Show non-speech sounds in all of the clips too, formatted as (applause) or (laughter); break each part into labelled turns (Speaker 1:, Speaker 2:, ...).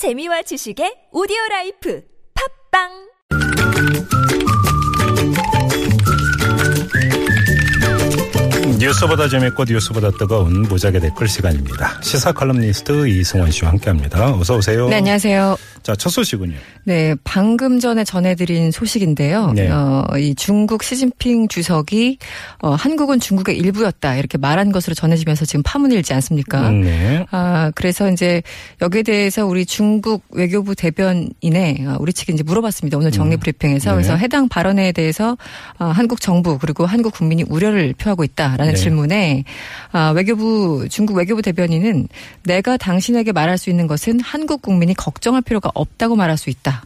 Speaker 1: 재미와 지식의 오디오 라이프 팟빵
Speaker 2: 뉴스보다 재밌고 뉴스보다 뜨거운 무적의 댓글 시간입니다. 시사 칼럼니스트 이승원 씨와 함께합니다. 어서 오세요.
Speaker 3: 네, 안녕하세요.
Speaker 2: 자, 첫 소식은요.
Speaker 3: 네, 방금 전에 전해드린 소식인데요.
Speaker 2: 네.
Speaker 3: 어, 이 중국 시진핑 주석이 어, 한국은 중국의 일부였다 이렇게 말한 것으로 전해지면서 지금 파문이 일지 않습니까?
Speaker 2: 음, 네.
Speaker 3: 아, 그래서 이제 여기에 대해서 우리 중국 외교부 대변인에 어, 우리 측이 이제 물어봤습니다. 오늘 정리 브리핑에서.
Speaker 2: 네.
Speaker 3: 그래서 해당 발언에 대해서 어, 한국 정부 그리고 한국 국민이 우려를 표하고 있다라는
Speaker 2: 네.
Speaker 3: 질문에 아, 외교부 중국 외교부 대변인은 내가 당신에게 말할 수 있는 것은 한국 국민이 걱정할 필요가 없다고 말할 수 있다.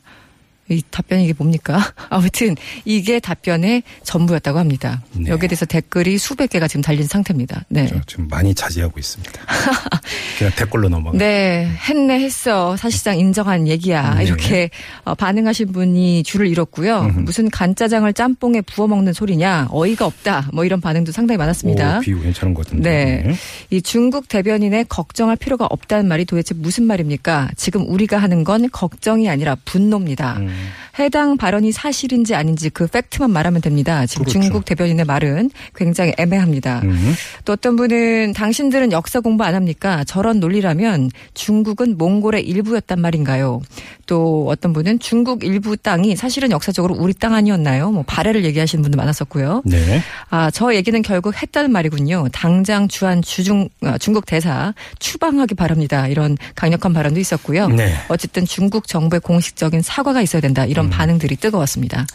Speaker 3: 이 답변이 이게 뭡니까? (laughs) 아무튼 이게 답변의 전부였다고 합니다.
Speaker 2: 네.
Speaker 3: 여기에 대해서 댓글이 수백 개가 지금 달린 상태입니다. 네.
Speaker 2: 저 지금 많이 차지하고 있습니다. (laughs) 그냥 댓글로 넘어가.
Speaker 3: 네, 했네 했어. 사실상 인정한 얘기야.
Speaker 2: 네.
Speaker 3: 이렇게 어, 반응하신 분이 줄을 잃었고요. 무슨 간짜장을 짬뽕에 부어 먹는 소리냐? 어이가 없다. 뭐 이런 반응도 상당히 많았습니다.
Speaker 2: 오, 비유 괜찮은 것 같은데.
Speaker 3: 네. 이 중국 대변인의 걱정할 필요가 없다는 말이 도대체 무슨 말입니까? 지금 우리가 하는 건 걱정이 아니라 분노입니다.
Speaker 2: 음. Mm.
Speaker 3: 해당 발언이 사실인지 아닌지 그 팩트만 말하면 됩니다. 지금
Speaker 2: 그렇죠.
Speaker 3: 중국 대변인의 말은 굉장히 애매합니다.
Speaker 2: 음.
Speaker 3: 또 어떤 분은 당신들은 역사 공부 안 합니까? 저런 논리라면 중국은 몽골의 일부였단 말인가요? 또 어떤 분은 중국 일부 땅이 사실은 역사적으로 우리 땅 아니었나요? 뭐 발해를 얘기하시는 분도 많았었고요.
Speaker 2: 네.
Speaker 3: 아, 저 얘기는 결국 했다는 말이군요. 당장 주한 주중 아, 중국 대사 추방하기 바랍니다. 이런 강력한 발언도 있었고요.
Speaker 2: 네.
Speaker 3: 어쨌든 중국 정부의 공식적인 사과가 있어야 된다.
Speaker 2: 음.
Speaker 3: 이런 반응들이 뜨거웠습니다.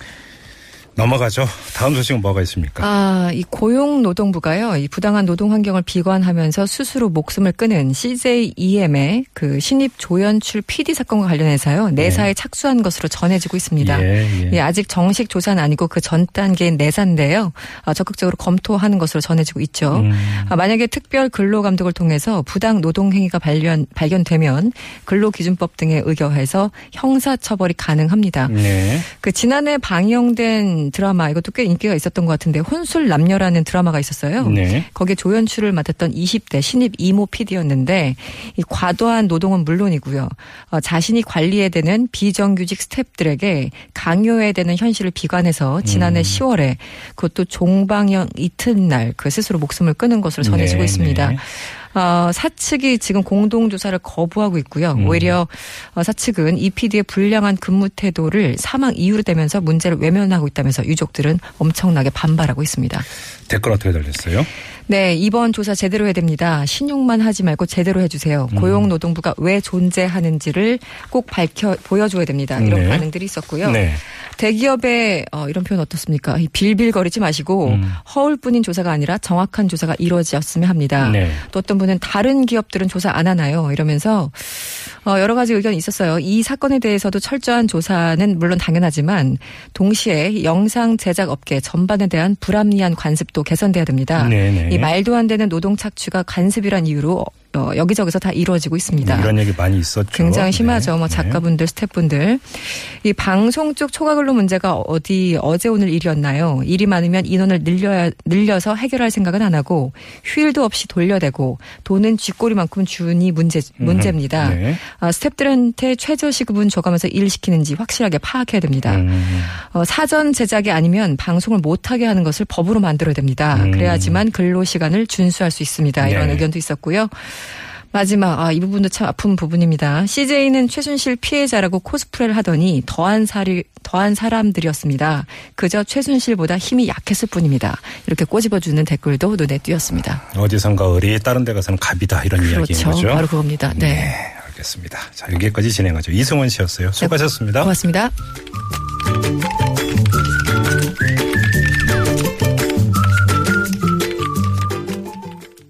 Speaker 2: 넘어가죠. 다음 소식은 뭐가 있습니까?
Speaker 3: 아, 이 고용노동부가요, 이 부당한 노동 환경을 비관하면서 스스로 목숨을 끊은 CJEM의 그 신입 조연출 PD 사건과 관련해서요, 내사에 착수한 것으로 전해지고 있습니다.
Speaker 2: 네. 예, 예.
Speaker 3: 예, 아직 정식 조사는 아니고 그 전 단계인 내사인데요. 아, 적극적으로 검토하는 것으로 전해지고 있죠.
Speaker 2: 음.
Speaker 3: 아, 만약에 특별 근로 감독을 통해서 부당 노동 행위가 발견 발견되면 근로기준법 등에 의거해서 형사 처벌이 가능합니다.
Speaker 2: 네.
Speaker 3: 그 지난해 방영된 드라마 이것도 꽤 인기가 있었던 것 같은데 혼술 남녀라는 드라마가 있었어요.
Speaker 2: 네.
Speaker 3: 거기에 조연출을 맡았던 20대 신입 이모 PD였는데 이 과도한 노동은 물론이고요. 어, 자신이 관리해야 되는 비정규직 스탭들에게 강요해야 되는 현실을 비관해서 지난해
Speaker 2: 음.
Speaker 3: 10월에 그것도 종방형 이튿날 그 스스로 목숨을 끊은 것으로 전해지고
Speaker 2: 네,
Speaker 3: 있습니다.
Speaker 2: 네.
Speaker 3: 어, 사측이 지금 공동 조사를 거부하고 있고요.
Speaker 2: 음.
Speaker 3: 오히려 어, 사측은 이 PD의 불량한 근무 태도를 사망 이유로 대면서 문제를 외면하고 있다면서 유족들은 엄청나게 반발하고 있습니다.
Speaker 2: 댓글 어떻게 달렸어요?
Speaker 3: 네, 이번 조사 제대로 해야 됩니다. 신용만 하지 말고 제대로 해주세요.
Speaker 2: 음.
Speaker 3: 고용노동부가 왜 존재하는지를 꼭 밝혀 보여줘야 됩니다. 이런
Speaker 2: 네.
Speaker 3: 반응들이 있었고요.
Speaker 2: 네.
Speaker 3: 대기업의 어, 이런 표현 어떻습니까? 이 빌빌거리지 마시고
Speaker 2: 음.
Speaker 3: 허울뿐인 조사가 아니라 정확한 조사가 이루어졌으면 합니다.
Speaker 2: 네.
Speaker 3: 또 어떤 분은 다른 기업들은 조사 안 하나요? 이러면서 어, 여러 가지 의견이 있었어요. 이 사건에 대해서도 철저한 조사는 물론 당연하지만 동시에 영상 제작 업계 전반에 대한 불합리한 관습도 개선돼야 됩니다.
Speaker 2: 네네.
Speaker 3: 이 말도 안 되는 노동 착취가 간습이란 이유로 어, 여기저기서 다 이루어지고 있습니다.
Speaker 2: 이런 얘기 많이 있었죠.
Speaker 3: 굉장히 심하죠.
Speaker 2: 네.
Speaker 3: 뭐
Speaker 2: 네.
Speaker 3: 작가분들, 스태프분들. 이 방송 쪽 초과근로 문제가 어디 어제 오늘 일이었나요? 일이 많으면 인원을 늘려야 늘려서 해결할 생각은 안 하고 휴일도 없이 돌려대고 돈은 쥐꼬리만큼 주니 문제 문제입니다.
Speaker 2: 네.
Speaker 3: 아, 스태프들한테 최저 시급은 줘가면서 일 시키는지 확실하게 파악해야 됩니다.
Speaker 2: 음.
Speaker 3: 어, 사전 제작이 아니면 방송을 못하게 하는 것을 법으로 만들어야 됩니다.
Speaker 2: 음.
Speaker 3: 그래야지만 근로 시간을 준수할 수 있습니다. 이런
Speaker 2: 네.
Speaker 3: 의견도 있었고요. 마지막 아, 이 부분도 참 아픈 부분입니다. CJ는 최순실 피해자라고 코스프레를 하더니 더한 사리 더한 사람들이었습니다. 그저 최순실보다 힘이 약했을 뿐입니다. 이렇게 꼬집어주는 댓글도 눈에 띄었습니다.
Speaker 2: 어디선가 을이 다른 데 가서는 갑이다 이런 이야기인
Speaker 3: 그렇죠.
Speaker 2: 거죠.
Speaker 3: 바로 그겁니다. 네.
Speaker 2: 네, 알겠습니다. 자, 여기까지 진행하죠. 이승원 씨였어요. 수고하셨습니다.
Speaker 3: 고맙습니다.